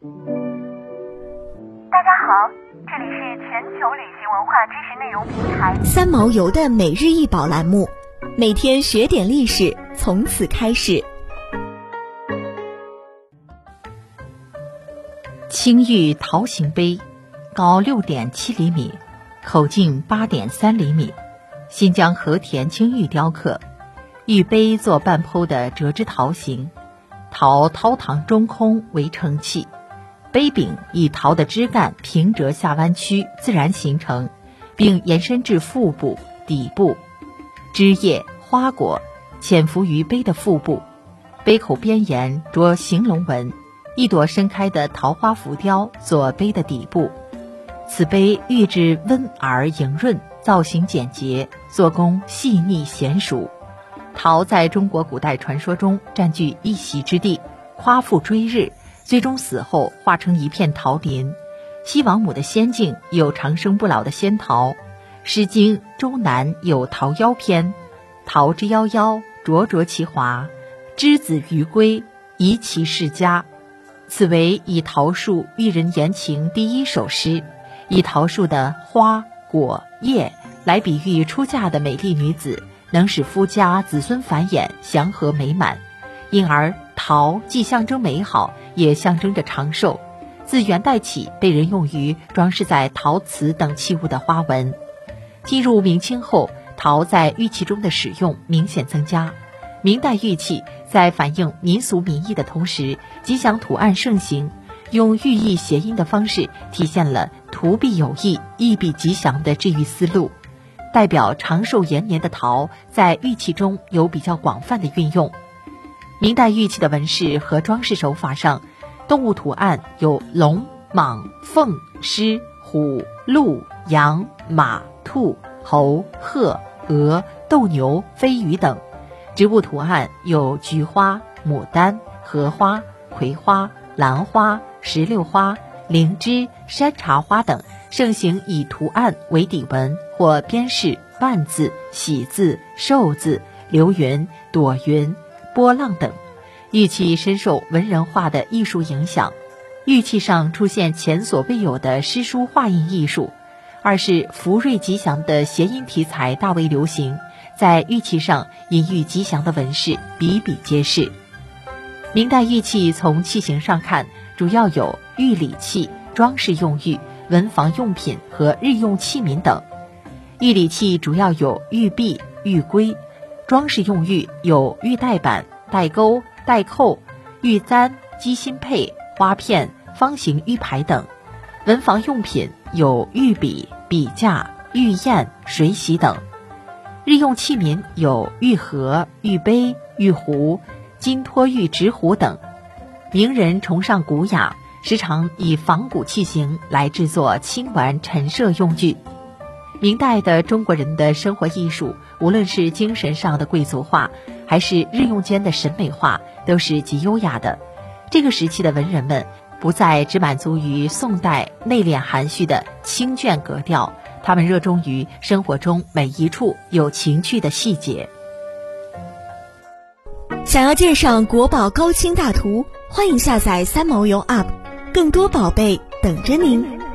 大家好，这里是全球旅行文化知识内容平台。三毛游的每日一宝栏目，每天学点历史，从此开始。青玉陶形杯，高六点七厘米，口径八点三厘米，新疆和田青玉雕刻，玉杯做半剖的折枝桃形，桃掏膛中空为盛器，杯柄以桃的枝干平折下弯曲自然形成，并延伸至腹部底部，枝叶花果潜伏于杯的腹部，杯口边沿着行龙纹。一朵盛开的桃花浮雕做杯的底部，此杯玉质温而莹润，造型简洁，做工细腻娴熟。桃在中国古代传说中占据一席之地，夸父追日，最终死后化成一片桃林。西王母的仙境有长生不老的仙桃，《诗经·周南》有《桃夭》篇：“桃之夭夭，灼灼其华，之子于归，宜其世家。”此为以桃树喻人言情第一首诗，以桃树的花果叶来比喻出嫁的美丽女子，能使夫家子孙繁衍祥和美满，因而桃既象征美好，也象征着长寿。自元代起，被人用于装饰在陶瓷等器物的花纹。进入明清后，桃在玉器中的使用明显增加。明代玉器在反映民俗民意的同时，吉祥图案盛行，用寓意谐音的方式体现了图必有意，意必吉祥的治愈思路。代表长寿延年的桃在玉器中有比较广泛的运用。明代玉器的纹饰和装饰手法上，动物图案有龙、蟒、凤、狮、虎、鹿、羊、马、兔、猴、鹤、鹅、斗牛、飞鱼等。植物图案有菊花、牡丹、荷花、葵花、兰花、石榴花、灵芝、山茶花等，盛行以图案为底纹或边饰万字、喜字、寿字、流云、朵云、波浪等。玉器深受文人画的艺术影响，玉器上出现前所未有的诗书画印艺术。二是福瑞吉祥的谐音题材大为流行。在玉器上隐喻吉祥的纹饰比比皆是。明代玉器从器型上看，主要有玉礼器、装饰用玉、文房用品和日用器皿等。玉礼器主要有玉璧、玉圭；装饰用玉有玉带板、带钩、带扣、玉簪、鸡心佩、花片、方形玉牌等；文房用品有玉笔、笔架、玉砚、水洗等。日用器皿有玉盒、玉杯、玉壶、金托玉直壶等。名人崇尚古雅，时常以仿古器型来制作轻玩陈设用具。明代的中国人的生活艺术，无论是精神上的贵族化，还是日用间的审美化，都是极优雅的。这个时期的文人们，不再只满足于宋代内敛含蓄的清隽格调。他们热衷于生活中每一处有情趣的细节。想要鉴赏国宝高清大图，欢迎下载三毛游 App，更多宝贝等着您。